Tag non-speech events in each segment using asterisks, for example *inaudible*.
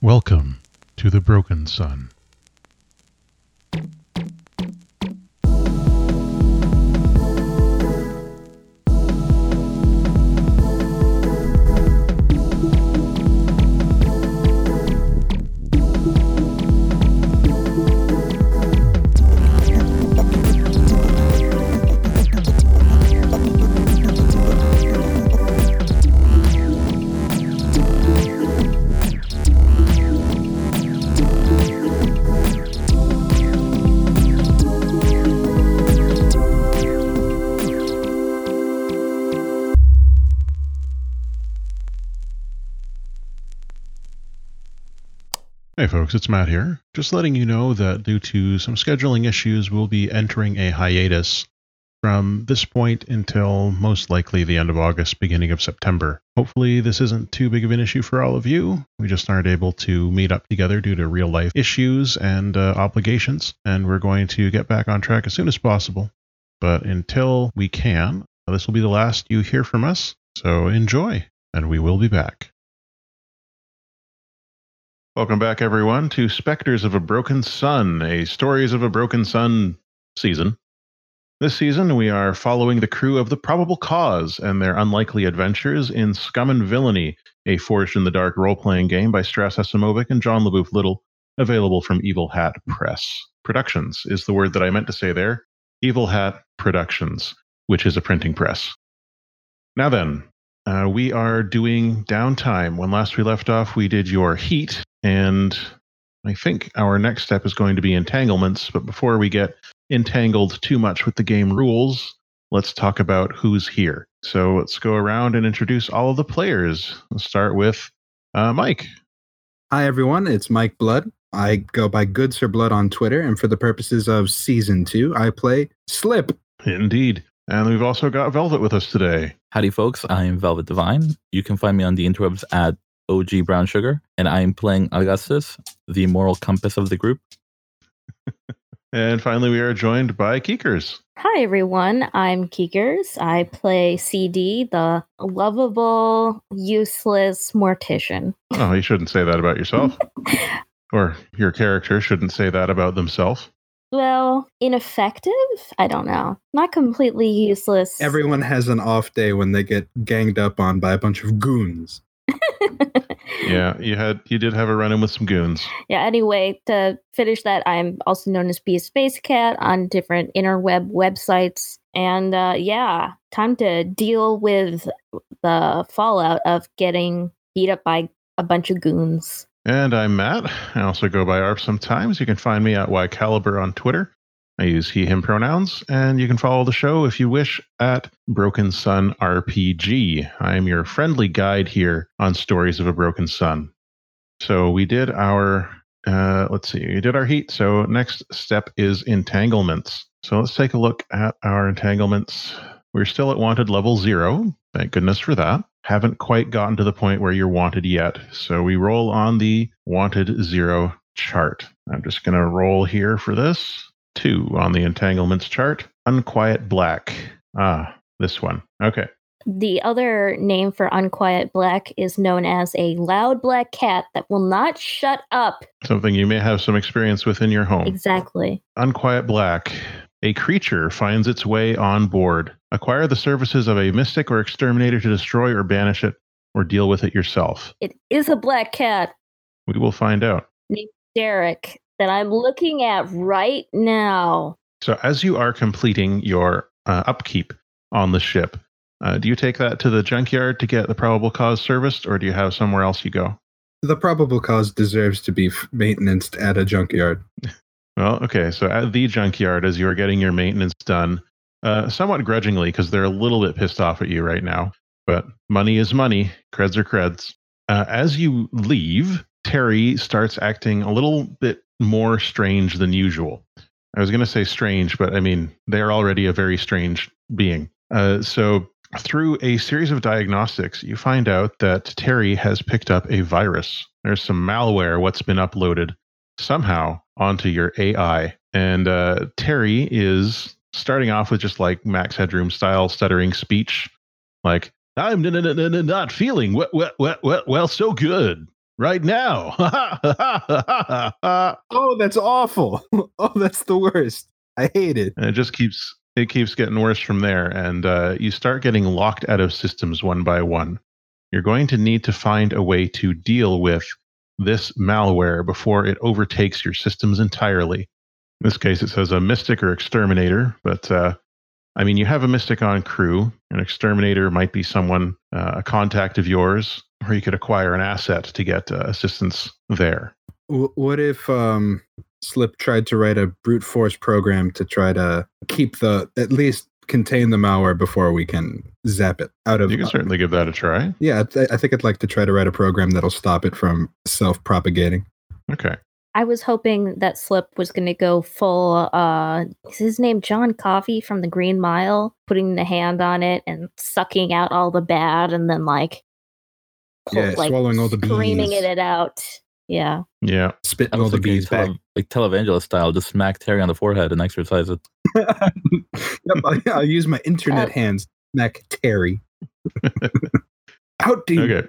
Welcome to the Broken Sun. Folks, it's Matt here. Just letting you know that due to some scheduling issues, we'll be entering a hiatus from this point until most likely the end of August, beginning of September. Hopefully, this isn't too big of an issue for all of you. We just aren't able to meet up together due to real life issues and uh, obligations, and we're going to get back on track as soon as possible. But until we can, this will be the last you hear from us. So enjoy, and we will be back. Welcome back, everyone, to Spectres of a Broken Sun, a Stories of a Broken Sun season. This season, we are following the crew of the Probable Cause and their unlikely adventures in Scum and Villainy, a Forged in the Dark role playing game by Stras Acimovic and John LeBoeuf-Little, available from Evil Hat Press. Productions is the word that I meant to say there. Evil Hat Productions, which is a printing press. Now then, uh, we are doing downtime. When last we left off, we did your heat, and I think our next step is going to be entanglements. But before we get entangled too much with the game rules, let's talk about who's here. So let's go around and introduce all of the players. Let's start with uh, Mike. Hi, everyone. It's Mike Blood. I go by Good Sir Blood on Twitter, and for the purposes of season two, I play Slip. Indeed. And we've also got Velvet with us today. Howdy, folks. I am Velvet Divine. You can find me on the interwebs at OG Brown Sugar, and I am playing Augustus, the moral compass of the group. *laughs* And finally, we are joined by Keekers. Hi, everyone. I'm Keekers. I play CD, the lovable, useless mortician. Oh, you shouldn't say that about yourself. *laughs* or your character shouldn't say that about themselves. Well, ineffective? I don't know. Not completely useless. Everyone has an off day when they get ganged up on by a bunch of goons. *laughs* Yeah, you had you did have a run in with some goons. yeah, anyway, to finish that, I'm also known as Be a Space Cat on different interweb websites. And uh, yeah, time to deal with the fallout of getting beat up by a bunch of goons. And I'm Matt. I also go by ARP sometimes. You can find me at YCaliber on Twitter. I use he, him pronouns, and you can follow the show if you wish at Broken Sun RPG. I am your friendly guide here on Stories of a Broken Sun. So we did our, uh, let's see, we did our heat. So next step is entanglements. So let's take a look at our entanglements. We're still at wanted level zero. Thank goodness for that. Haven't quite gotten to the point where you're wanted yet. So we roll on the wanted zero chart. I'm just going to roll here for this. Two on the entanglements chart. Unquiet black. Ah, this one. Okay. The other name for Unquiet Black is known as a loud black cat that will not shut up. Something you may have some experience with in your home. Exactly. Unquiet Black. A creature finds its way on board. Acquire the services of a mystic or exterminator to destroy or banish it, or deal with it yourself. It is a black cat We will find out. named Derek that I'm looking at right now. So, as you are completing your uh, upkeep on the ship, uh, do you take that to the junkyard to get the probable cause serviced, or do you have somewhere else you go? The probable cause deserves to be f- maintenanced at a junkyard. *laughs* Well, okay. So, at the junkyard, as you are getting your maintenance done, uh, somewhat grudgingly, because they're a little bit pissed off at you right now, but money is money, creds are creds. Uh, as you leave, Terry starts acting a little bit more strange than usual. I was going to say strange, but I mean, they're already a very strange being. Uh, so, through a series of diagnostics, you find out that Terry has picked up a virus. There's some malware, what's been uploaded somehow onto your AI. And uh, Terry is starting off with just like Max Headroom style stuttering speech, like, I'm n- n- n- not feeling well, well, well, well, well, so good. right now. *laughs* Oh, that's awful. *laughs* Oh, that's the worst. I hate it. and it just keeps it keeps getting worse from there, and uh, you start getting locked out of systems one by one. You're going to need to find a way to deal with this malware before it overtakes your systems entirely. In this case, it says a mystic or exterminator, but uh, I mean, you have a mystic on crew. An exterminator might be someone, uh, a contact of yours, or you could acquire an asset to get uh, assistance there. What if um, Slip tried to write a brute force program to try to keep the at least contain the malware before we can zap it out of? You can certainly give that a try. yeah, I, th- I think I'd like to try to write a program that'll stop it from self propagating. Okay. I was hoping that Slip was going to go full. Uh, is his name John Coffey from the Green Mile? Putting the hand on it and sucking out all the bad, and then like, Yeah, swallowing all the screaming bees. it out. Yeah, Yeah. Spitting I all the thinking bees back. tele- like televangelist style, just smack Terry on the forehead and exercise it. *laughs* yep, I'll, I'll use my internet Uh, hands. Mac Terry. *laughs* Out, dude. Okay.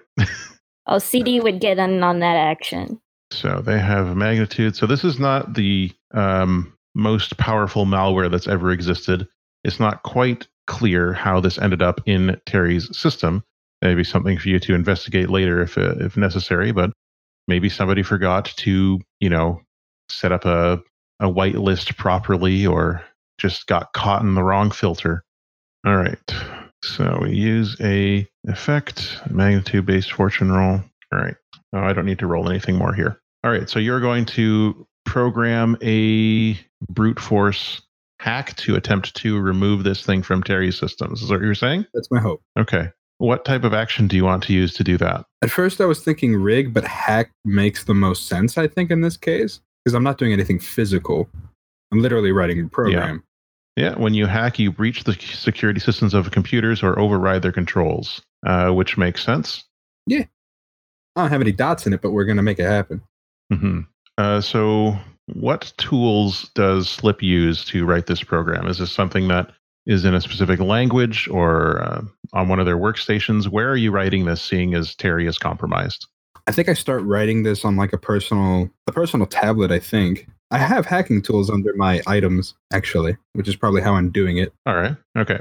oh, CD would get in on that action. So they have magnitude. So this is not the um, most powerful malware that's ever existed. It's not quite clear how this ended up in Terry's system. Maybe something for you to investigate later if uh, if necessary. But maybe somebody forgot to you know set up a a whitelist properly, or just got caught in the wrong filter. All right. So we use a effect magnitude based fortune roll. All right. Oh, I don't need to roll anything more here. All right, so you're going to program a brute force hack to attempt to remove this thing from Terry's systems. Is that what you're saying? That's my hope. Okay. What type of action do you want to use to do that? At first, I was thinking rig, but hack makes the most sense, I think, in this case, because I'm not doing anything physical. I'm literally writing a program. Yeah, when you hack, you breach the security systems of computers or override their controls, uh, which makes sense. Yeah. I don't have any dots in it, but we're going to make it happen. hmm Uh, so, what tools does Slip use to write this program? Is this something that is in a specific language or uh, on one of their workstations? Where are you writing this, seeing as Terry is compromised? I think I start writing this on like a personal a personal tablet, I think. I have hacking tools under my items, actually, which is probably how I'm doing it. All right. Okay.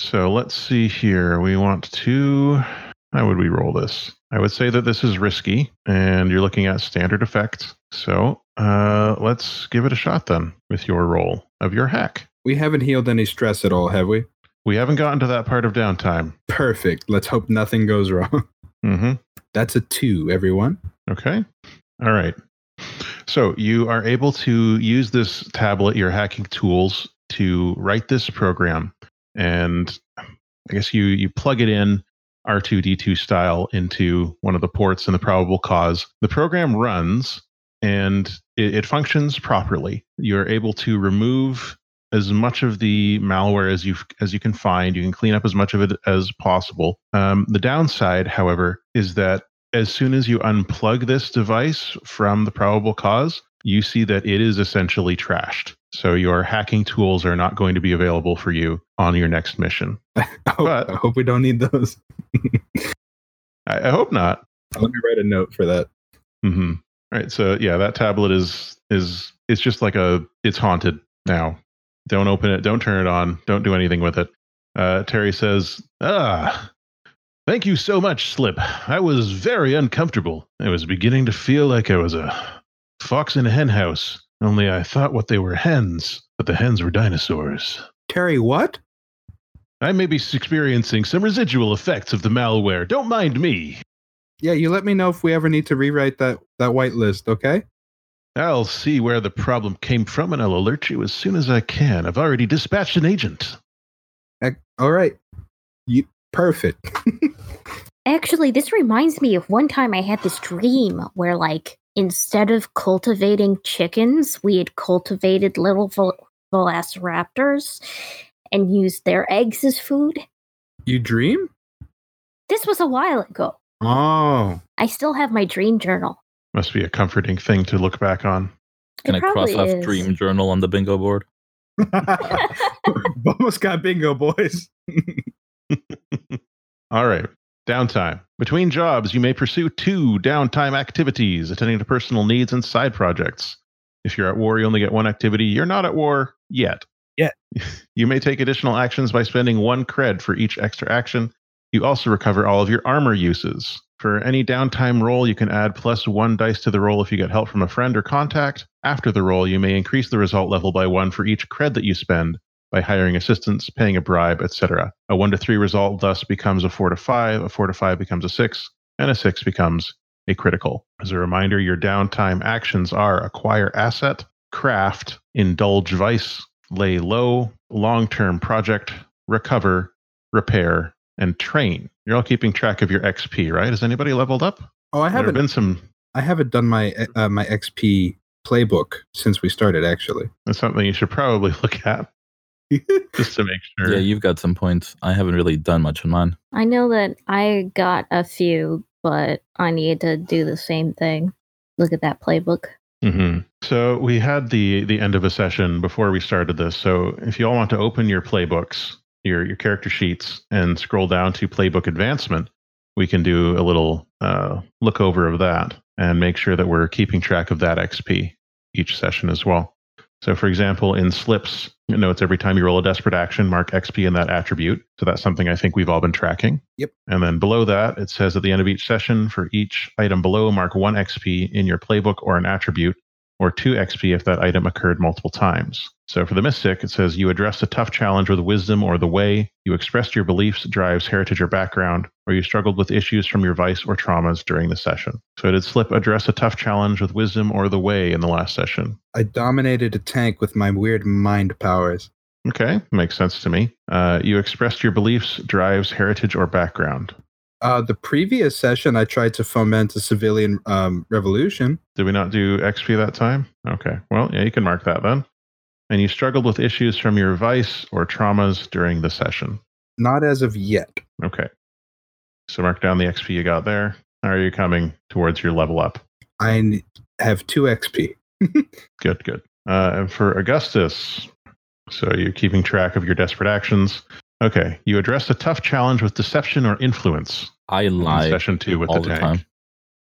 So let's see here. We want to. How would we roll this? I would say that this is risky, and you're looking at standard effect. So uh, let's give it a shot then with your roll of your hack. We haven't healed any stress at all, have we? We haven't gotten to that part of downtime. Perfect. Let's hope nothing goes wrong. Mm-hmm. That's a two, everyone. Okay. All right. So you are able to use this tablet, your hacking tools, to write this program, and I guess you you plug it in R2D2 style into one of the ports in the probable cause. The program runs and it, it functions properly. You're able to remove as much of the malware as you as you can find. You can clean up as much of it as possible. Um, the downside, however, is that as soon as you unplug this device from the probable cause, you see that it is essentially trashed. So your hacking tools are not going to be available for you on your next mission. *laughs* I hope, But- I hope we don't need those. *laughs* I, I hope not. Let me write a note for that. hmm Right. So yeah, that tablet is is it's just like a it's haunted now. Don't open it. Don't turn it on. Don't do anything with it. Uh, Terry says, "Ah, thank you so much, Slip. I was very uncomfortable. I was beginning to feel like I was a fox in a hen house. Only I thought what they were hens, but the hens were dinosaurs." Terry, what? I may be experiencing some residual effects of the malware. Don't mind me. Yeah, you let me know if we ever need to rewrite that that whitelist, okay? I'll see where the problem came from and I'll alert you as soon as I can. I've already dispatched an agent. All right. You perfect. *laughs* Actually, this reminds me of one time I had this dream where, like, instead of cultivating chickens, we had cultivated little vel- velociraptors and used their eggs as food. you dream? This was a while ago. Oh. I still have my dream journal. Must be a comforting thing to look back on. Can It I cross off is. Dream Journal on the bingo board? *laughs* *laughs* Almost got bingo, boys. *laughs* All right. Downtime. Between jobs, you may pursue two downtime activities, attending to personal needs and side projects. If you're at war, you only get one activity. You're not at war yet. Yet. *laughs* You may take additional actions by spending one cred for each extra action. You also recover all of your armor uses. For any downtime roll, you can add plus one dice to the roll if you get help from a friend or contact. After the roll, you may increase the result level by one for each cred that you spend by hiring assistants, paying a bribe, etc. A one to three result thus becomes a four to five, a four to five becomes a six, and a six becomes a critical. As a reminder, your downtime actions are acquire asset, craft, indulge vice, lay low, long term project, recover, repair, and train. You're all keeping track of your XP, right? Has anybody leveled up? Oh, I have haven't. been some. I haven't done my uh, my XP playbook since we started. Actually, That's something you should probably *laughs* look at just to make sure. Yeah, you've got some points. I haven't really done much on mine. I know that I got a few, but I need to do the same thing. Look at that playbook. hmm So we had the the end of a session before we started this. So if you all want to open your playbooks, your your character sheets, and scroll down to playbook advancement, we can do a little uh, look over of that and make sure that we're keeping track of that XP each session as well. So, for example, in slips, it notes every time you roll a desperate action, mark XP in that attribute. So that's something I think we've all been tracking. Yep. And then below that, it says at the end of each session, for each item below, mark one XP in your playbook or an attribute, or two XP if that item occurred multiple times. So for the Mystic, it says you addressed a tough challenge with wisdom or the way, you expressed your beliefs, drives, heritage, or background, or you struggled with issues from your vice or traumas during the session. So it did Slip address a tough challenge with wisdom or the way in the last session? I dominated a tank with my weird mind powers. Okay, makes sense to me. Uh, you expressed your beliefs, drives, heritage, or background. Uh, the previous session, I tried to foment a civilian um, revolution. Did we not do XP that time? Okay, well, yeah, you can mark that then. And you struggled with issues from your vice or traumas during the session. Not as of yet. Okay. So mark down the XP you got there. How are you coming towards your level up? I have two XP. *laughs* Good, good. Uh, and for Augustus, so you're keeping track of your desperate actions. Okay, you addressed a tough challenge with deception or influence I in session two with all the the tank. time.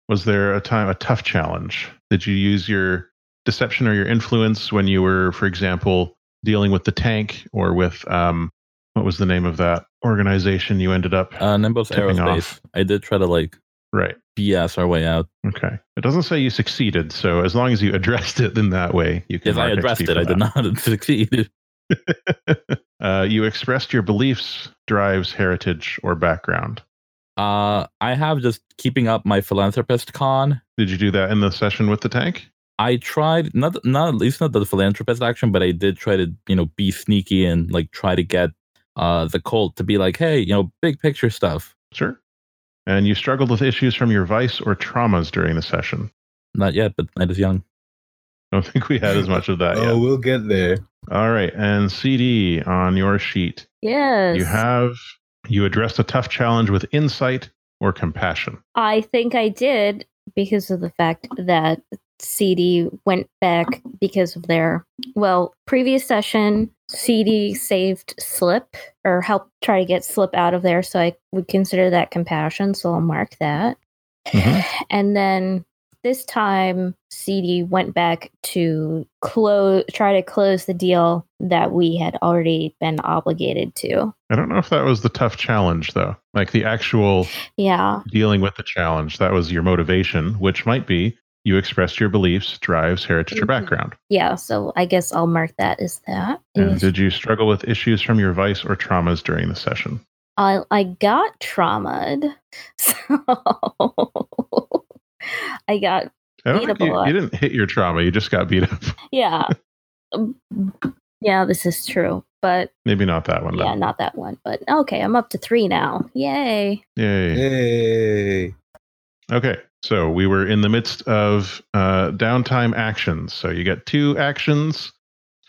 Was there a time a tough challenge? Did you use your deception or your influence when you were, for example, dealing with the tank or with um, what was the name of that organization you ended up? Uh, Nimbus Aerospace. off. I did try to like right. BS our way out. Okay. It doesn't say you succeeded, so as long as you addressed it in that way, you can. Yes, I addressed it. I did not *laughs* succeed. *laughs* uh, you expressed your beliefs, drives, heritage, or background. Uh, I have just keeping up my philanthropist con. Did you do that in the session with the tank? I tried not not at least not the philanthropist action, but I did try to you know be sneaky and like try to get uh the cult to be like, hey, you know, big picture stuff. Sure. And you struggled with issues from your vice or traumas during the session. Not yet, but night is young. I don't think we had as much of that *laughs* oh, yet. we'll get there. All right. And CD on your sheet, Yes. you have you addressed a tough challenge with insight or compassion. I think I did because of the fact that CD went back because of their well previous session. CD saved Slip or helped try to get Slip out of there, so I would consider that compassion. So I'll mark that. Mhm. And then this time, CD went back to close, try to close the deal that we had already been obligated to. I don't know if that was the tough challenge though. Like the actual Yeah, dealing with the challenge, that was your motivation, which might be you expressed your beliefs, drives, heritage, or Mhm. background. yeah. So I guess I'll mark that as that. And did you struggle with issues from your vice or traumas during the session? I I got traumatized, *laughs* so I got I Beat think up a you, lot. you didn't hit your trauma. You just got beat up. *laughs* yeah, Um, yeah. This is true, but Maybe not that one. yeah, Then. not that one. But okay, I'm up to three now. Yay! Yay. Hey. Okay. So we were in the midst of uh, downtime actions. So you get two actions,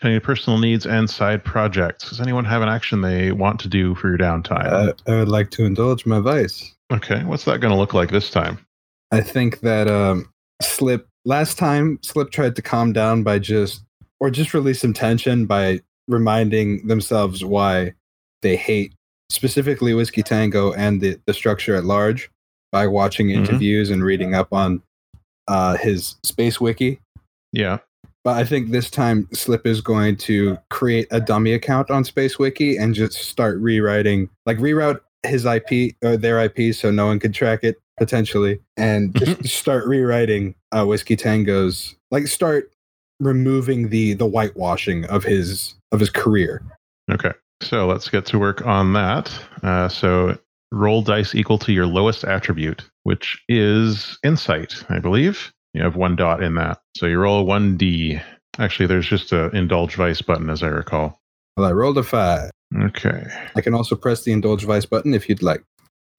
any personal needs and side projects. Does anyone have an action they want to do for your downtime? Uh, I would like to indulge my vice. okay. What's that going to look like this time? I think that um, Slip last time Slip tried to calm down by just or just release some tension by reminding themselves why they hate specifically Whiskey Tango and the, the structure at large by watching Mhm. interviews and reading up on uh, his space wiki. Yeah. But I think this time Slip is going to create a dummy account on Space Wiki and just start rewriting, like reroute his IP or their IP so no one could track it potentially, and just start rewriting uh, Whiskey Tango's, like start removing the the whitewashing of his of his career. Okay. So let's get to work on that. Uh, so roll dice equal to your lowest attribute, which is insight, I believe. You have one dot in that. So you roll 1d. Actually, there's just a indulge vice button, as I recall. Well, I rolled a five. Okay. I can also press the indulge vice button if you'd like.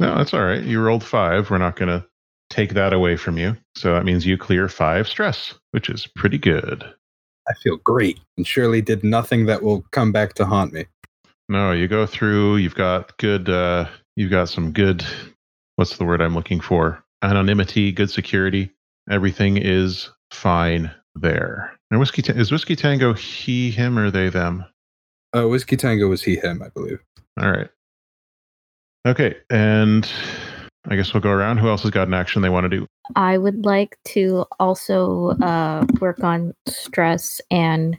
No, that's all right. You rolled five. We're not going to take that away from you. So that means you clear five stress, which is pretty good. I feel great and surely did nothing that will come back to haunt me. No, you go through. You've got good. Uh, you've got some good. What's the word I'm looking for? Anonymity, good security. Everything is fine there. And whiskey Ta- is whiskey tango he, him, or they, them? Uh, Whiskey Tango was he, him, I believe. All right. Okay, and I guess we'll go around. Who else has got an action they want to do? I would like to also uh, work on stress and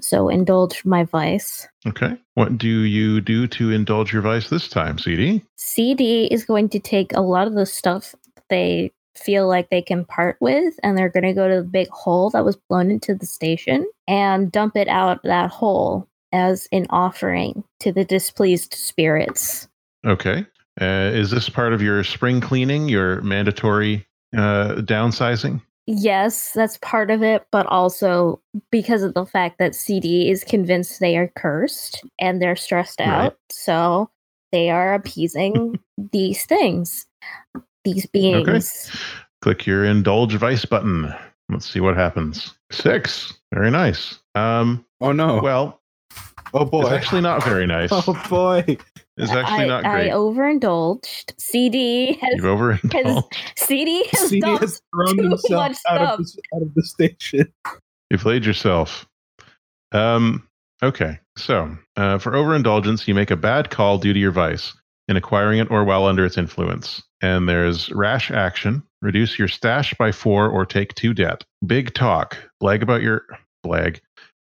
so indulge my vice. Okay. What do you do to indulge your vice this time, CD? CD is going to take a lot of the stuff they feel like they can part with, and they're going to go to the big hole that was blown into the station and dump it out that hole as an offering to the displeased spirits. Okay. Uh, is this part of your spring cleaning, your mandatory uh, downsizing? Yes, that's part of it, but also because of the fact that CD is convinced they are cursed and they're stressed Right. out. So they are appeasing *laughs* these things, these beings. Click your indulge vice button. Let's see what happens. Six. Very nice. Um, Oh no! well, oh boy! it's actually not very *laughs* nice. oh boy! It's actually I, not I overindulged. CD has You've overindulged. CD has CD has thrown too himself much out stuff. of, the, out of the station. You played yourself. Um, okay. So, uh, for overindulgence, you make a bad call due to your vice in acquiring it or while under its influence. And there's rash action, reduce your stash by four or take two debt. Big talk, blag about your blag,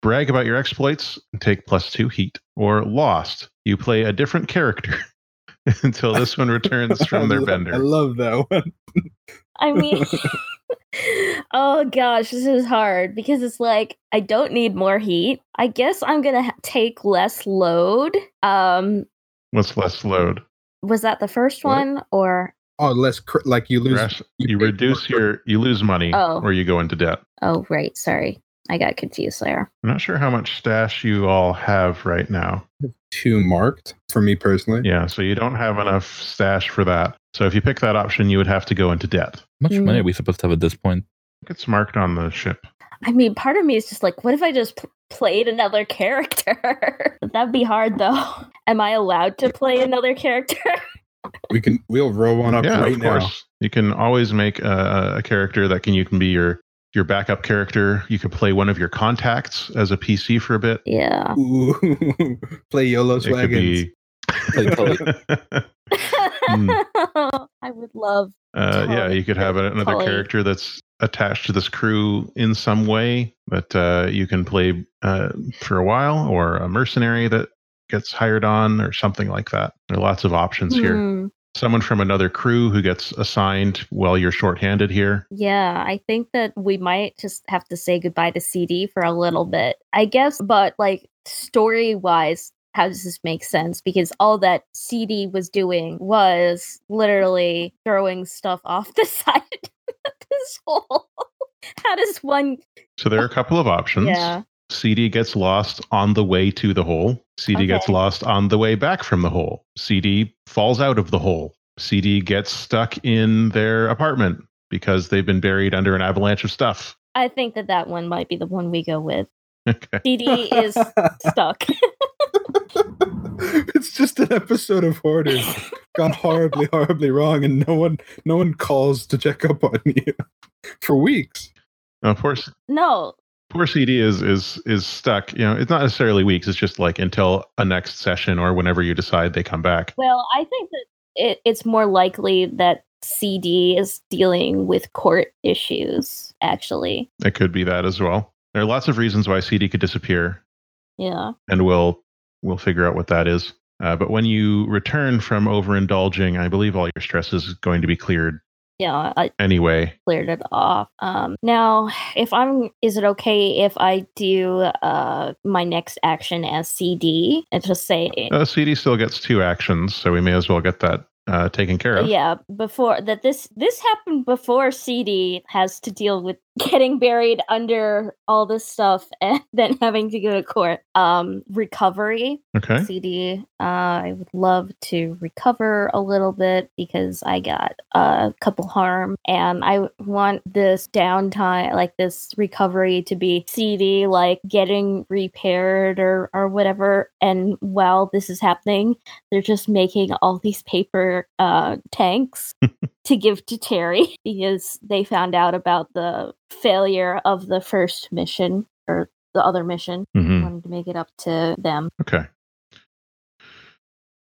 brag about your exploits, and take plus two heat. Or lost, you play a different character *laughs* until this one returns *laughs* from their I vendor. I love that one. I mean, *laughs* oh gosh, this is hard because it's like I don't need more heat. I guess I'm gonna ha- take less load. Um, What's less load? was that the first What? one or? Oh, less cr- like you lose. Rash, you pay more reduce your, you lose money, Oh. or you go into debt. Oh, right. Sorry, I got confused there. I'm not sure how much stash you all have right now. two marked for me personally. Yeah, so you don't have enough stash for that. So if you pick that option, you would have to go into debt. How much Mm. money are we supposed to have at this point? It's marked on the ship. I mean, part of me is just like, what if I just p- played another *laughs* character? That'd be hard, though. *laughs* Am I allowed to play another character? We can we'll roll one up yeah, right of now. You can always make a, a character that can you can be your your backup character. You could play one of your contacts as a PC for a bit. yeah. Ooh, *laughs* play YOLO's It could wagons. be. *laughs* Play Tully. Hmm. *laughs* I would love. Uh, yeah, you could have another Tully. character that's attached to this crew in some way that uh, you can play uh, for a while, or a mercenary that gets hired on, or something like that. There are lots of options here. Someone from another crew who gets assigned while you're shorthanded here. Yeah, I think that we might just have to say goodbye to CD for a little bit. I guess, but like story wise, how does this make sense? Because all that CD was doing was literally throwing stuff off *laughs* the side of this hole. How does one? So there are a couple of options. Yeah. CD gets lost on the way to the hole. CD gets lost on the way back from the hole. CD falls out of the hole. CD gets stuck in their apartment because they've been buried under an avalanche of stuff. I think that that one might be the one we go with. Okay. CD *laughs* is stuck. *laughs* it's just an episode of Hoarders gone horribly, horribly wrong, and no one, no one calls to check up on you *laughs* for weeks. Of course, no, poor CD is is is stuck. You know, it's not necessarily weeks. It's just like until a next session or whenever you decide they come back. Well, I think that it, it's more likely that CD is dealing with court issues, actually. It could be that as well. There are lots of reasons why CD could disappear, Yeah. and we'll we'll figure out what that is. Uh, but when you return from overindulging, I believe all your stress is going to be cleared Yeah, I anyway. cleared it off. Um, now, if I'm, is it okay if I do uh my next action as CD and just say, Uh, CD still gets two actions, so we may as well get that uh, taken care of. yeah, before that this this happened before CD has to deal with getting buried under all this stuff *laughs* and then having to go to court. Um, recovery. Okay. CD. Uh, I would love to recover a little bit because I got a couple harm, and I want this downtime, like this recovery, to be CD, like getting repaired or or whatever. And while this is happening, they're just making all these paper uh, tanks *laughs* to give to Terry *laughs* because they found out about the failure of the first mission or the other mission. hmm Wanted to make it up to them. Okay.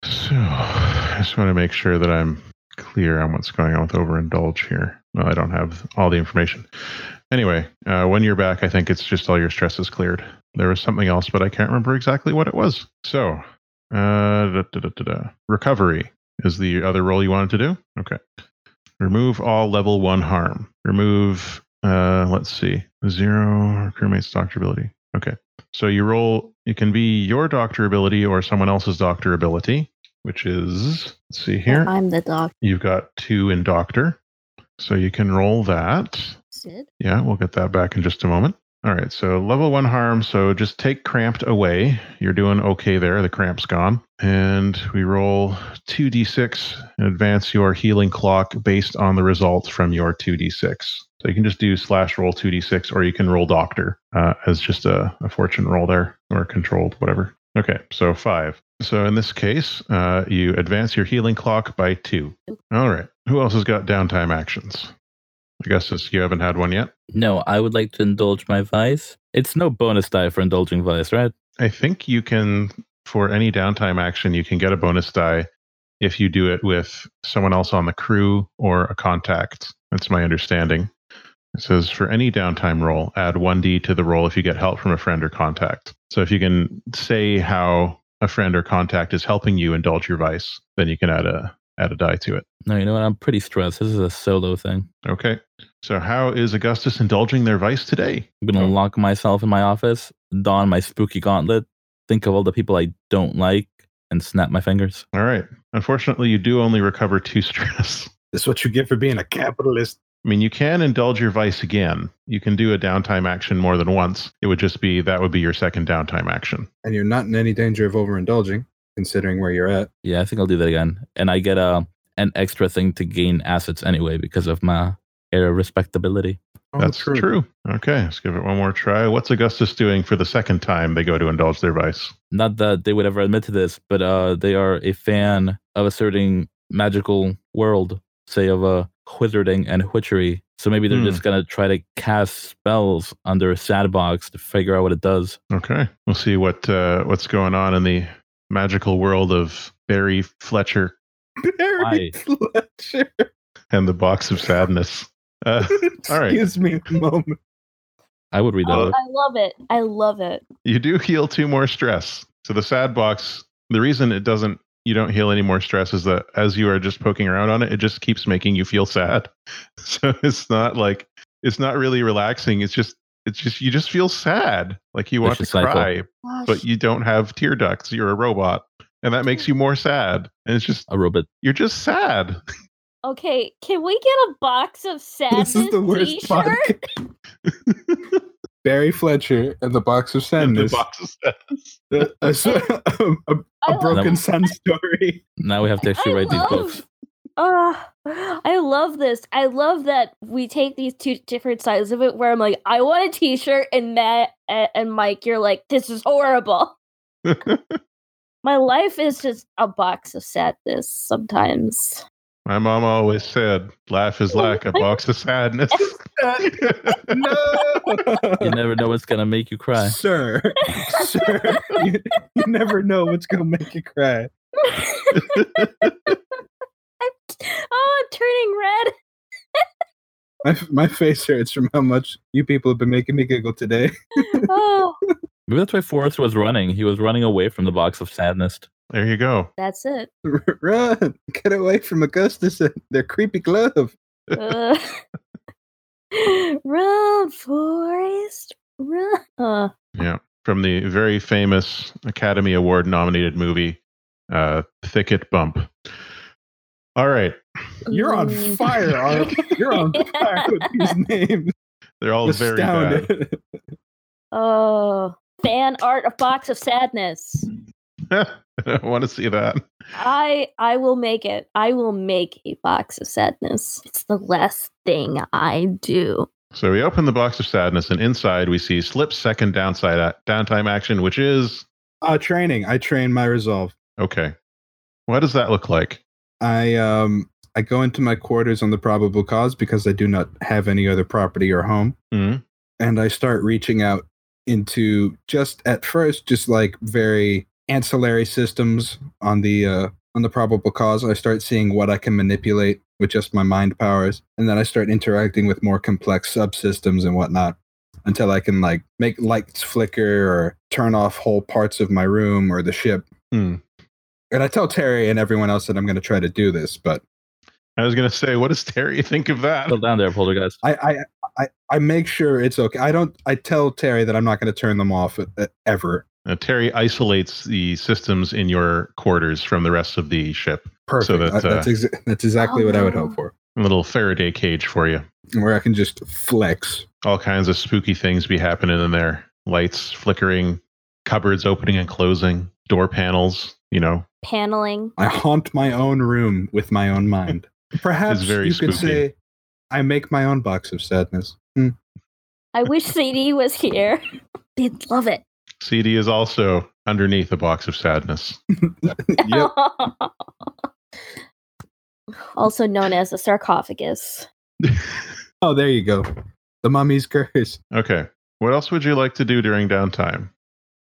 So I just want to make sure that I'm clear on what's going on with overindulge here. Well, I don't have all the information. Anyway, uh, when you're back, I think it's just all your stress is cleared. There was something else, but I can't remember exactly what it was. So, uh, da, da, da, da, da. recovery is the other role you wanted to do. Okay. Remove all level one harm. Remove, uh, let's see, zero crewmate's doctor ability. Okay. So you roll, it can be your doctor ability or someone else's doctor ability, which is, let's see here. I'm the doctor. You've got two in doctor. So you can roll that. Sid. Yeah, we'll get that back in just a moment. All right, so level one harm. So just take cramped away. You're doing okay there. The cramp's gone. And we roll 2d6 and advance your healing clock based on the results from your 2d6. So you can just do slash roll 2d6 or you can roll doctor uh, as just a, a fortune roll there or controlled, whatever. Okay, so five. So in this case, uh, you advance your healing clock by two. All right. Who else has got downtime actions? I guess this, you haven't had one yet. No, I would like to indulge my vice. It's no bonus die for indulging vice, right? I think you can, for any downtime action, you can get a bonus die if you do it with someone else on the crew or a contact. That's my understanding. It says for any downtime roll, add 1d to the roll if you get help from a friend or contact. So if you can say how a friend or contact is helping you indulge your vice, then you can add a add a die to it. No, you know what? I'm pretty stressed. This is a solo thing. Okay. So how is Augustus indulging their vice today? I'm gonna Oh. lock myself in my office, don my spooky gauntlet, think of all the people I don't like, and snap my fingers. All right. Unfortunately, you do only recover two *laughs* stress. This is what you get for being a capitalist. I mean, you can indulge your vice again. You can do a downtime action more than once. It would just be that would be your second downtime action. And you're not in any danger of overindulging, considering where you're at. Yeah, I think I'll do that again. And I get a an extra thing to gain assets anyway because of my air of respectability. Oh, That's true. Okay, let's give it one more try. What's Augustus doing for the second time they go to indulge their vice? Not that they would ever admit to this, but uh, they are a fan of a certain magical world, say of a wizarding and witchery. So maybe they're Hmm. just gonna try to cast spells under a sandbox to figure out what it does. Okay, we'll see what uh, what's going on in the magical world of Barry Fletcher Barry Fletcher. and the Box of Sadness. Uh, *laughs* all right. Excuse me a moment. I would read that. Oh. I love it. I love it. you do heal two more stress. So the sad box, the reason it doesn't you don't heal any more stress is that as you are just poking around on it, it just keeps making you feel sad. *laughs* So it's not like it's not really relaxing. It's just it's just you just feel sad. Like you want to Vicious cycle. cry, Gosh. but you don't have tear ducts. You're a robot. And that makes you more sad. And it's just A robot. you're just sad. okay, can we get a box of sadness This is the worst t-shirt? *laughs* Barry Fletcher and the Box of And the Sadness. box of sadness. a, *laughs* *laughs* a- a- I a love- broken sun story. Now we have to actually I write these books. Ah, *gasps* I love this. I love that we take these two different sides of it. Where I'm like, I want a T-shirt, and Matt and Mike, you're like, this is horrible. *laughs* My life is just a box of sadness sometimes. My mom always said, laugh is like a box of sadness. no, *laughs* *laughs* You never know what's gonna make you cry. sir, sir. You, you never know what's gonna make you cry. I'm turning red. *laughs* My my face hurts from how much you people have been making me giggle today. *laughs* Oh, Maybe that's why Forrest was running. He was running away from the box of sadness. there you go. that's it. *laughs* Run, get away from Augustus and their creepy glove. Uh, run, Forrest, run. Uh, Yeah. From the very famous Academy Award nominated movie, uh, Thicket Bump. All right. You're on mm. fire, Arp. You're on *laughs* fire with these names. They're all very bad. *laughs* Oh, fan art of Box of Sadness. *laughs* I want to see that. I I will make it. I will make a box of sadness. It's the last thing I do. So we open the box of sadness, and inside we see Slip's second downside a- downtime action, which is Uh, training. I train my resolve. okay. What does that look like? I um I go into my quarters on the probable cause because I do not have any other property or home, Mhm. and I start reaching out into just at first just like very ancillary systems on the uh on the probable cause. I start seeing what I can manipulate with just my mind powers, and then I start interacting with more complex subsystems and whatnot until I can like make lights flicker or turn off whole parts of my room or the ship. Hmm. And I tell Terry and everyone else that I'm going to try to do this, but I was going to say, what does Terry *laughs* think of that? Still down there, Poltergeist. I, I, I, I make sure it's okay. I don't. I tell Terry that I'm not going to turn them off uh, ever. Uh, Terry isolates the systems in your quarters from the rest of the ship. Perfect. So that, Uh, that's uh, exa- that's exactly what I would hope Oh. for. A little Faraday cage for you. Where I can just flex. All kinds of spooky things be happening in there. Lights flickering, cupboards opening and closing, door panels, you know. Paneling. I haunt my own room with my own mind. *laughs* Perhaps very you could spooky. say I make my own box of sadness. Hmm. I wish CD was here. *laughs* They'd love it. CD is also underneath a box of sadness. *laughs* yep. also known as a sarcophagus. Oh, there you go. The mummy's curse. Okay. What else would you like to do during downtime?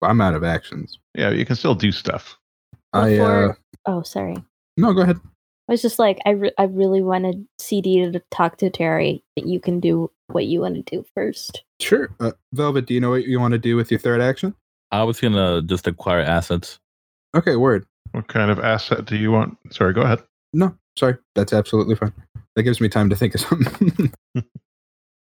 I'm out of actions. Yeah, you can still do stuff. I uh Oh, sorry. no, go ahead. I was just like, I, re- I really wanted CD to talk to Terry. That you can do what you want to do first. Sure. Uh, Velvet, do you know what you want to do with your third action? I was gonna just acquire assets. Okay, word. What kind of asset do you want? Sorry, go ahead. No, sorry. That's absolutely fine. That gives me time to think of something. *laughs*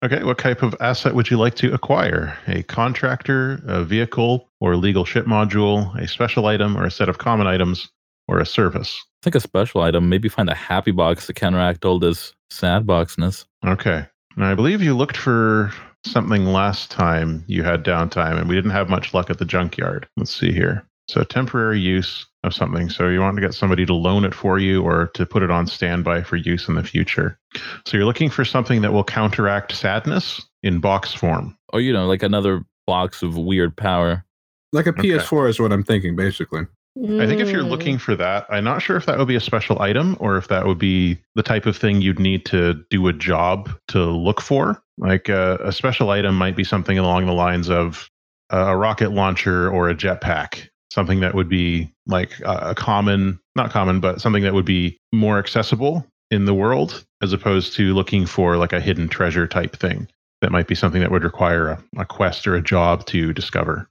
Okay, what type of asset would you like to acquire? A contractor, a vehicle, or a legal ship module, a special item, or a set of common items, or a service? I think a special item. Maybe find a happy box to counteract all this sad boxness. Okay. Now, I believe you looked for something last time you had downtime, and we didn't have much luck at the junkyard. Let's see here. So, temporary use of something. So, you want to get somebody to loan it for you or to put it on standby for use in the future. So, you're looking for something that will counteract sadness in box form. Or you know, like another box of weird power. like a PS4 is what I'm thinking, basically. I think if you're Mm. looking for that, I'm not sure if that would be a special item or if that would be the type of thing you'd need to do a job to look for. Like uh, a special item might be something along the lines of a a rocket launcher or a jetpack, something that would be like a a common, not common, but something that would be more accessible in the world as opposed to looking for like a hidden treasure type thing. That might be something that would require a, a quest or a job to discover.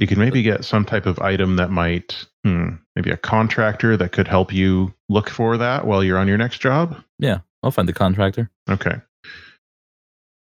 You could maybe get some type of item that might, hmm, maybe a contractor that could help you look for that while you're on your next job. Yeah, I'll find the contractor. Okay.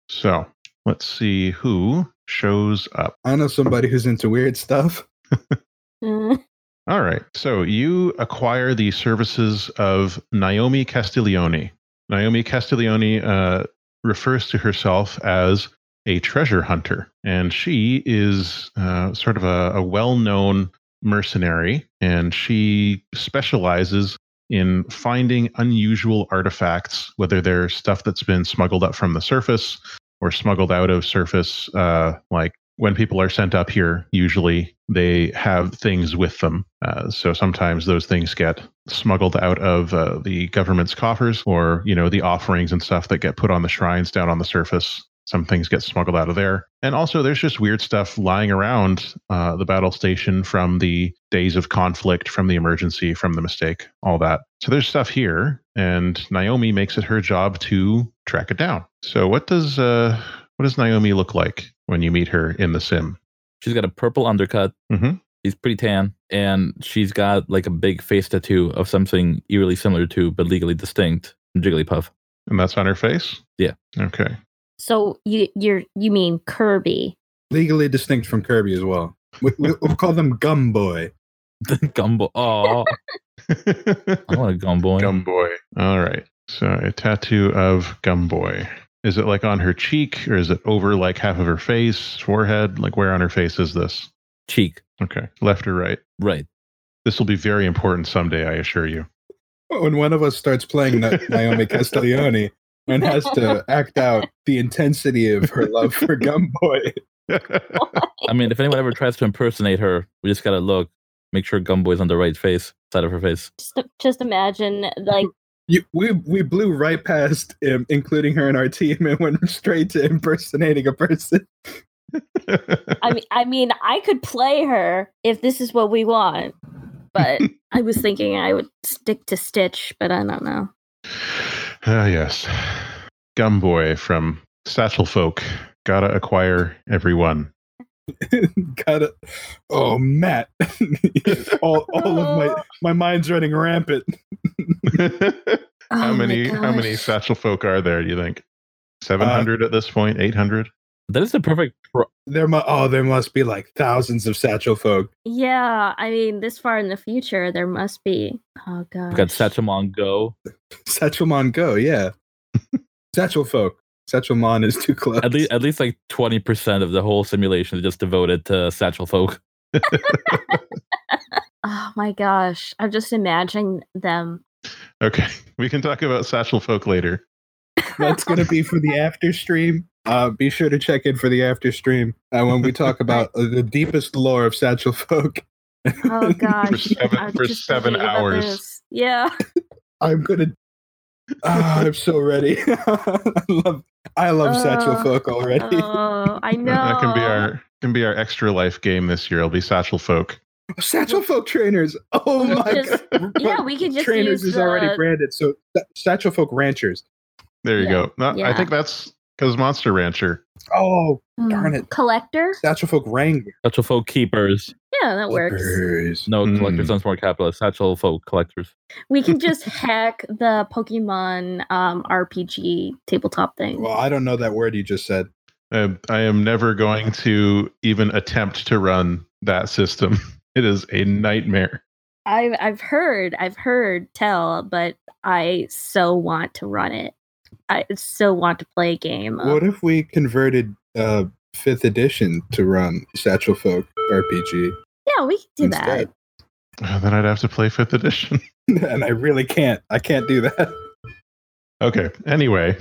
So let's see who shows up. I know somebody who's into weird stuff. *laughs* Mm. All right. So you acquire the services of Naomi Castiglione. Naomi Castiglione uh, refers to herself as a treasure hunter, and she is uh, sort of a, a well known mercenary, and she specializes in finding unusual artifacts, whether they're stuff that's been smuggled up from the surface or smuggled out of surface, uh, like when people are sent up here, usually they have things with them. Uh, so sometimes those things get smuggled out of uh, the government's coffers, or you know the offerings and stuff that get put on the shrines down on the surface. Some things get smuggled out of there, and also there's just weird stuff lying around uh, the battle station from the days of conflict, from the emergency, from the mistake, all that. So there's stuff here, and Naomi makes it her job to track it down. So what does uh, what does Naomi look like when you meet her in the sim? She's got a purple undercut. Mm-hmm. She's pretty tan, and she's got like a big face tattoo of something eerily similar to, but legally distinct, Jigglypuff. And that's on her face? Yeah. Okay. So you you're you mean Kirby? Legally distinct from Kirby as well. We, we, we'll *laughs* call them Gum Boy. Gumbo. Oh, *laughs* I want a Gumboy. Gum Boy. All right. So a tattoo of Gum Boy. Is it like on her cheek or is it over like half of her face, forehead? Like where on her face is this? Cheek. Okay. Left or right? Right. This will be very important someday, I assure you. When one of us starts playing *laughs* Naomi Castiglione and has to act out the intensity of her love for Gum Boy. *laughs* I mean, if anyone ever tries to impersonate her, we just gotta look, make sure Gumboy's on the right face, side of her face. Just just imagine like You, we we blew right past him, including her in our team, and went straight to impersonating a person. *laughs* I mean I mean I could play her if this is what we want. But *laughs* I was thinking I would stick to Stitch, but I don't know. Ah, yes. Gum Boy from Satchel Folk. Gotta acquire everyone. *laughs* gotta Oh, Matt! all all of my my mind's running rampant. *laughs* how Oh many how many. Satchel Folk are there, do you think? Uh, 700 at this point? 800? That is the perfect. Pro- There mu- oh, there must be like thousands of satchel folk. Yeah, I mean this far in the future there must be. Oh god. we got Satchamon Go. Satchelmon go, yeah. *laughs* satchel folk. Satchelmon is too close. At least, at least like twenty percent of the whole simulation is just devoted to Satchel Folk. *laughs* Oh my gosh. I'm just imagining them. Okay. *laughs* We can talk about Satchel Folk later. That's gonna be for the *laughs* after stream. Uh, be sure to check in for the after stream uh, when we talk *laughs* about uh, the deepest lore of satchel folk. Oh gosh. seven- for seven hours. Yeah. I'm gonna. Ah, I'm so ready. I love. I love satchel Uh, folk already. Oh, I know. That can be our can be our extra life game this year. It'll be Satchel Folk. Satchel folk trainers. *laughs* Oh my just- god. Yeah, we could just trainers use is already branded. So Sa- satchel folk ranchers. There you Yeah, go. No, I think that's because Monster Rancher. Oh, Hmm, darn it. Collector? satchel folk wrangler. Satchel Folk Keepers. Yeah, that works. Clippers. No, Mm. collectors sounds more capitalist. Satchel Folk Collectors. We can *laughs* just hack the Pokemon um, RPG tabletop thing. Well, I don't know that word you just said. Uh, I am never going to even attempt to run that system. *laughs* It is a nightmare. I've I've heard, I've heard tell, but I so want to run it. I so want to play a game. of- What if we converted uh, fifth edition to run Satchel Folk RPG? yeah, we can do instead? Uh, Then I'd have to play fifth edition. *laughs* and I really can't. I can't do that. okay. Anyway.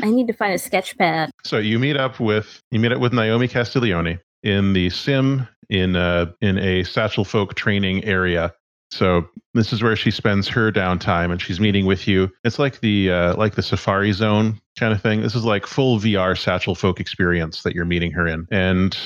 I need to find a sketch pad. so you meet up with you meet up with Naomi Castiglione in the sim in uh in a Satchel Folk training area. So this is where she spends her downtime, and she's meeting with you. It's like the uh, like the Safari Zone kind of thing. This is like full VR Satchel Folk experience that you're meeting her in, and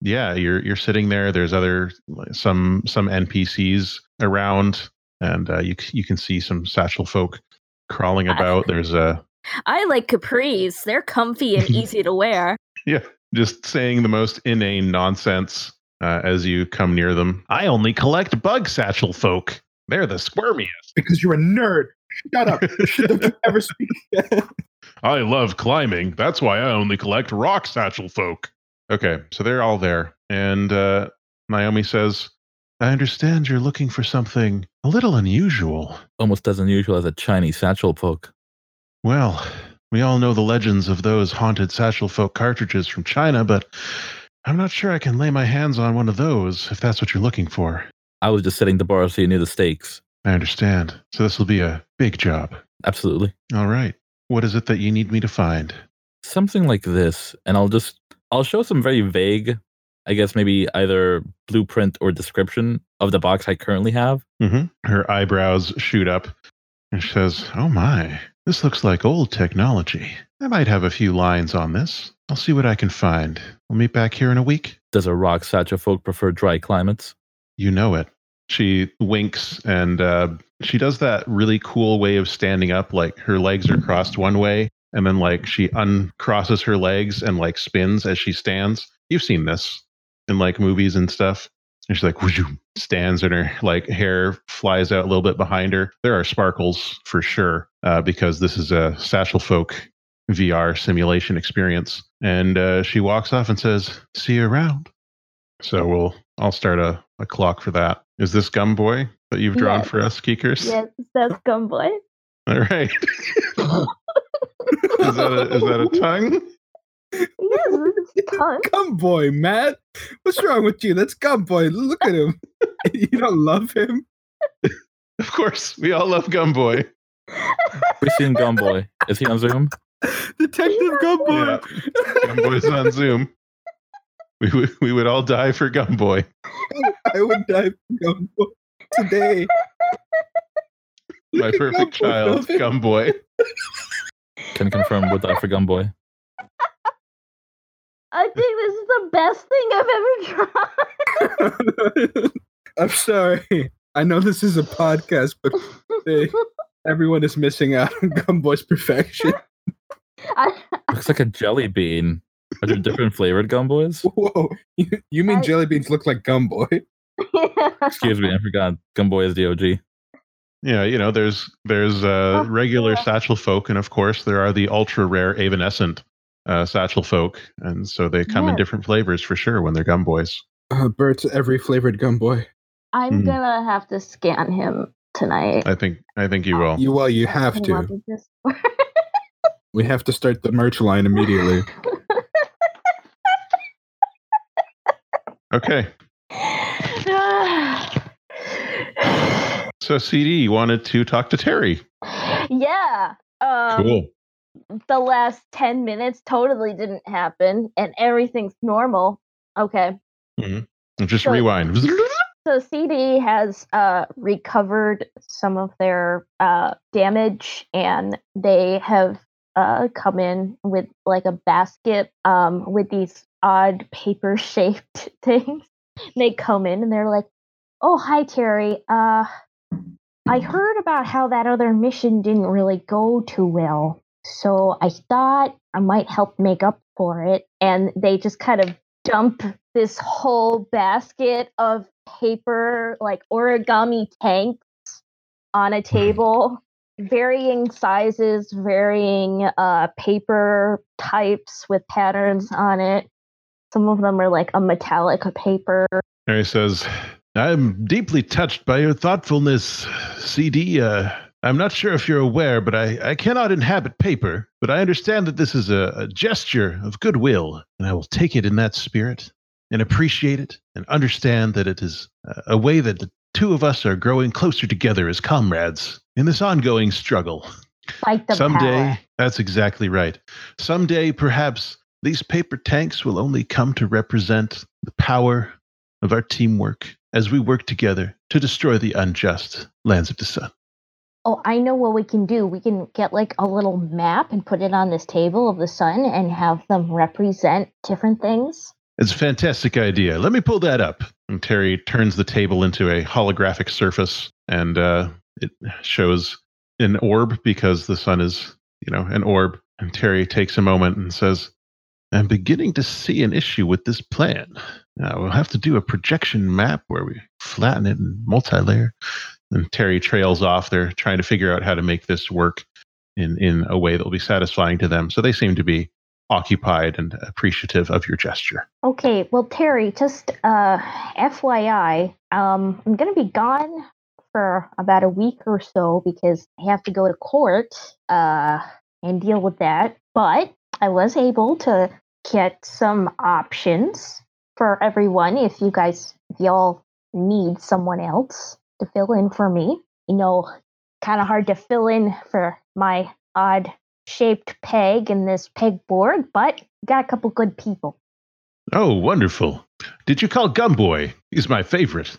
yeah, you're you're sitting there. There's other some some NPCs around, and uh, you you can see some Satchel Folk crawling about. There's a I like capris. They're comfy and *laughs* easy to wear. Just saying the most inane nonsense uh, as you come near them. I only collect bug satchel folk. They're the squirmiest. Because you're a nerd. Shut up. *laughs* Don't ever speak. I love climbing. That's why I only collect rock satchel folk. Okay, so they're all there. And uh, Naomi says, I understand you're looking for something a little unusual. Almost as unusual as a Chinese Satchel Folk. Well, we all know the legends of those haunted satchel folk cartridges from China, but I'm not sure I can lay my hands on one of those if that's what you're looking for. I was just setting the bar so you knew the stakes. I understand. So this will be a big job. Absolutely. All right. What is it that you need me to find? Something like this, and I'll just I'll show some very vague I guess maybe either blueprint or description of the box I currently have. Mm-hmm. Her eyebrows shoot up, and she says, "Oh my, this looks like old technology. I might have a few lines on this. I'll see what I can find. We'll meet back here in a week." Does a rock satchel folk prefer dry climates? You know it. She winks and uh, she does that really cool way of standing up, like her legs are crossed one way, and then like she uncrosses her legs and like spins as she stands. You've seen this in like movies and stuff. And she's like, Would you stands and her like hair flies out a little bit behind her. There are sparkles for sure, uh, because this is a Satchel Folk VR simulation experience. And uh, she walks off and says, See you around. So we'll I'll start a, a clock for that. Is this Gum Boy that you've drawn Yes. for us, Keekers? Yes, that's Gumboy. All right. *laughs* is that a is that a tongue? Yes, *laughs* it's fun. Gumboy, Matt. What's wrong with you? That's Gumboy. Look at him. *laughs* you don't love him? *laughs* Of course, we all love Gum Boy. We've seen Gumboy. Is he on Zoom? Detective Gumboy. Gum Boy's on Zoom. We would we would all die for Gum Boy. I would die for Gumboy today. My perfect Gumboy, child, love him. Gum Boy. Can confirm would die for Gumboy. I think this is the best thing I've ever *laughs* tried. *laughs* I'm sorry. I know this is a podcast, but hey, *laughs* everyone is missing out on Gumboy's perfection. I, Looks like a jelly bean. Are there different flavored Gumboys? Whoa. You, you mean I- jelly beans look like Gumboy? Excuse me, I forgot. Gumboy is the OG. Yeah, you know, there's there's uh, Oh, regular yeah. satchel folk, and of course there are the ultra rare evanescent uh, satchel folk, and so they come in different flavors for sure when they're gum boys. Uh, Bert's every flavored gum boy. I'm Mhm. gonna have to scan him tonight. I think I think you will. You well, you have to. *laughs* We have to start the merch line immediately. Okay, *sighs* so CD wanted to talk to Terry. yeah. Um, Cool. The last 10 minutes totally didn't happen and everything's normal. Okay. Just so- rewind. *laughs* So CD has uh, recovered some of their uh, damage, and they have uh, come in with like a basket um, with these odd paper-shaped *laughs* things. they come in and they're like, "Oh, hi Terry. Uh, I heard about how that other mission didn't really go too well, so I thought I might help make up for it." And they just kind of dump this whole basket of paper, like origami tanks, on a table, varying sizes, varying uh, paper types with patterns on it. Some of them are like a metallic paper. Terry says, I'm deeply touched by your thoughtfulness, CD. Uh, I'm not sure if you're aware, but I, I cannot inhabit paper, but I understand that this is a, a gesture of goodwill, and I will take it in that spirit and appreciate it and understand that it is a, way that the two of us are growing closer together as comrades in this ongoing struggle. Fight the Someday, power. that's exactly right. Someday, perhaps, these paper tanks will only come to represent the power of our teamwork as we work together to destroy the unjust lands of the sun. Oh, I know what we can do. We can get like a little map and put it on this table of the sun and have them represent different things. It's a fantastic idea. Let me pull that up. And Terry turns the table into a holographic surface, and uh, it shows an orb because the sun is, you know, an orb. And Terry takes a moment and says, I'm beginning to see an issue with this plan. Now, we'll have to do a projection map where we flatten it and multi layer. And Terry trails off. They're trying to figure out how to make this work in, in a way that will be satisfying to them. So they seem to be occupied and appreciative of your gesture. Okay, well, Terry, just uh, FYI, um, I'm going to be gone for about a week or so because I have to go to court uh, and deal with that. But I was able to get some options for everyone if you guys, if y'all need someone else to fill in for me. You know, kind of hard to fill in for my odd shaped peg in this pegboard, but got a couple good people. Oh, wonderful. Did you call Gumboy? He's my favorite.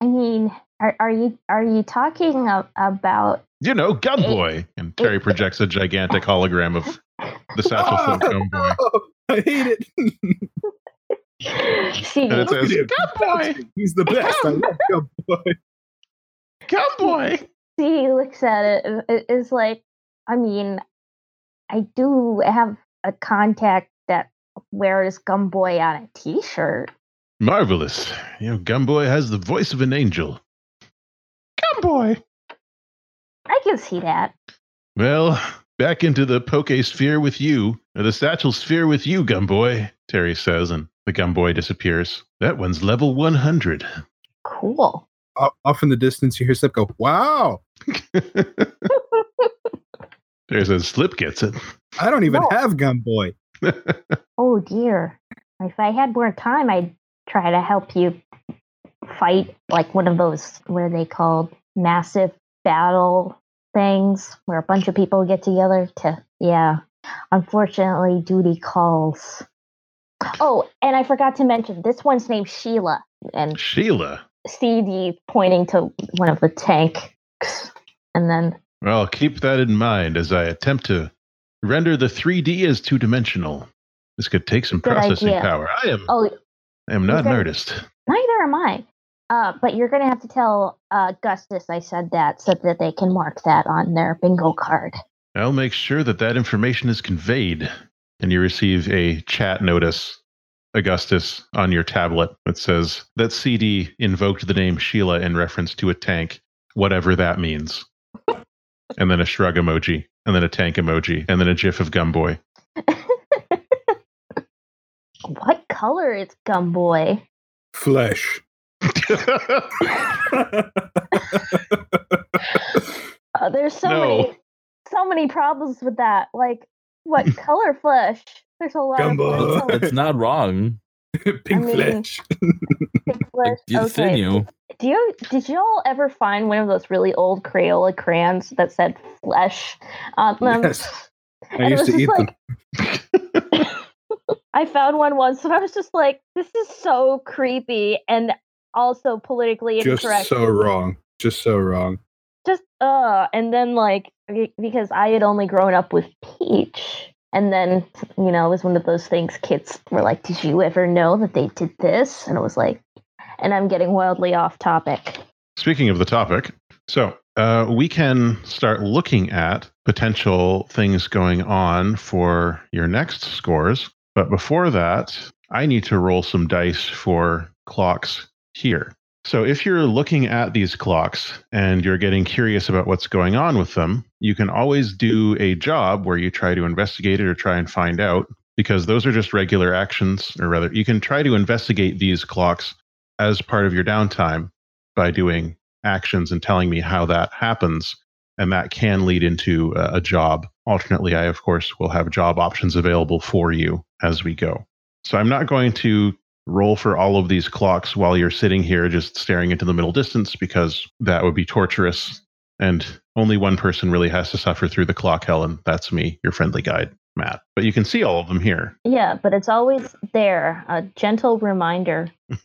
I mean, are, are you are you talking a- about? You know, Gumboy. And Terry projects a gigantic hologram of the *laughs* satchel oh, full of Gumboy. Oh, I hate it. *laughs* See, And it says, Look at. Gumboy! He's the best. I love Gumboy. Gumboy! see, he looks at it. it- It's like, I mean, I do have a contact that wears Gumboy on a T-shirt. Marvelous. You know, Gumboy has the voice of an angel. Gumboy! I can see that. Well, back into the poke sphere with you, or the satchel sphere with you, Gumboy, Terry says, and the Gumboy disappears. That one's level 100. Cool. O- Off in the distance, you hear Slip go, "Wow! *laughs* There's a Slip gets it. I don't even No. have Gumboy." *laughs* Oh dear. If I had more time, I'd try to help you fight like one of those what are they called? Massive battle things where a bunch of people get together to yeah. Unfortunately, duty calls. Oh, and I forgot to mention this one's named Sheila, and Sheila. CD pointing to one of the tanks, and then Well, keep that in mind as I attempt to render the 3D as two dimensional. This could take some Good processing idea. power. I am, oh, I am not an artist. Neither am I. Uh, but you're gonna have to tell uh, Gustus I said that so that they can mark that on their bingo card. I'll make sure that that information is conveyed. And you receive a chat notice, Augustus, on your tablet that says that CD invoked the name Sheila in reference to a tank, whatever that means. *laughs* and then a shrug emoji, and then a tank emoji, and then a gif of Gumboy. *laughs* What color is Gumboy? Flesh. *laughs* Uh, there's so No. many, so many problems with that. Like, what *laughs* color flesh? There's a lot Gumbo. of It's, colors. it's not wrong. *laughs* Pink I mean, flesh. Pink *laughs* flesh. It's sinew. Do you did y'all ever find one of those really old Crayola crayons that said flesh on them? Yes. I And used to eat just them. I found one once, and I was just like, "This is so creepy and also politically Just incorrect." so wrong. Just so wrong. Uh, and then like because I had only grown up with Peach, and then you know it was one of those things. Kids were like, "Did you ever know that they did this?" And it was like, and I'm getting wildly off topic. Speaking of the topic, so uh, we can start looking at potential things going on for your next scores. But before that, I need to roll some dice for clocks here. So if you're looking at these clocks and you're getting curious about what's going on with them, you can always do a job where you try to investigate it or try and find out, because those are just regular actions, or rather, you can try to investigate these clocks as part of your downtime by doing actions and telling me how that happens. And that can lead into a, job. Alternately, I, of course, will have job options available for you as we go. So I'm not going to roll for all of these clocks while you're sitting here just staring into the middle distance because that would be torturous. And only one person really has to suffer through the clock hell, and that's me, your friendly guide, Matt. But you can see all of them here. Yeah, but it's always there, a gentle reminder. *laughs*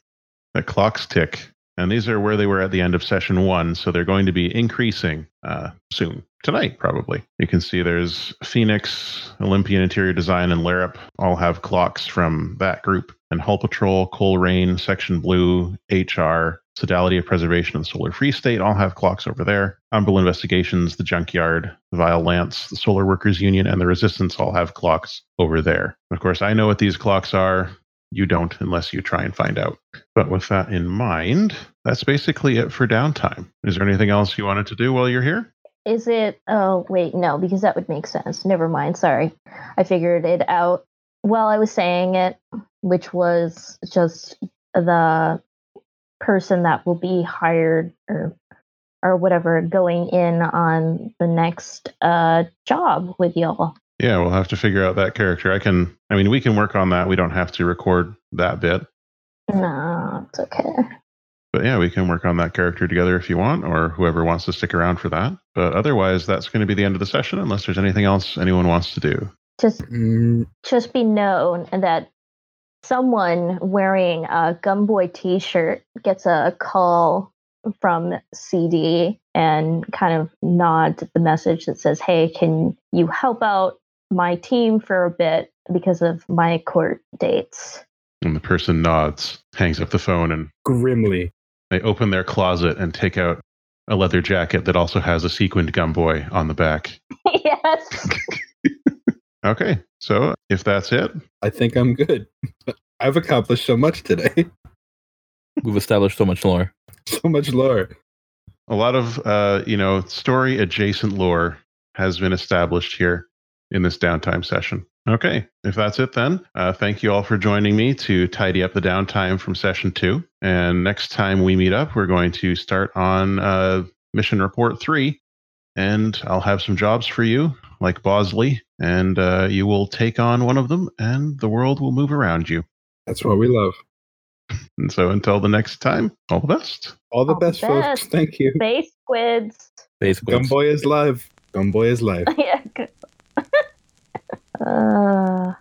The clocks tick, and these are where they were at the end of session one, so they're going to be increasing uh, soon. Tonight, probably. You can see there's Phoenix, Olympian Interior Design, and Larup all have clocks from that group. And Hull Patrol, Coleraine, Section Blue, HR, Sodality of Preservation, and Solar Free State all have clocks over there. Umbrella Investigations, the Junkyard, the Vile Lance, the Solar Workers Union, and the Resistance all have clocks over there. Of course, I know what these clocks are. You don't unless you try and find out. But with that in mind, that's basically it for downtime. Is there anything else you wanted to do while you're here? Is it? Oh, wait, no, because that would make sense. Never mind. Sorry. I figured it out while I was saying it, which was just the person that will be hired or or whatever going in on the next uh job with y'all. Yeah, we'll have to figure out that character. I can, I mean, we can work on that. We don't have to record that bit. No, it's okay. But yeah, we can work on that character together if you want, or whoever wants to stick around for that. But otherwise, that's going to be the end of the session, unless there's anything else anyone wants to do. Just Mm, just be known that someone wearing a Gumboy T-shirt gets a call from CD and kind of nods at the message that says, "Hey, can you help out my team for a bit because of my court dates?" And the person nods, hangs up the phone, and Grimly. They open their closet and take out a leather jacket that also has a sequined gumboy on the back. *laughs* yes. Okay, so if that's it, I think I'm good. *laughs* I've accomplished so much today. *laughs* We've established so much lore. so much lore. a lot of uh, you know story adjacent lore has been established here in this downtime session. Okay, if that's it, then uh, thank you all for joining me to tidy up the downtime from session two. And next time we meet up, we're going to start on uh, mission report three, and I'll have some jobs for you, like Bosley, and uh, you will take on one of them, and the world will move around you. That's what we love. And so, until the next time, all the best. All the All the best, folks. Thank you. Space squids. Basically, Gumboy is live. Gumboy is live. *laughs* yeah. 呃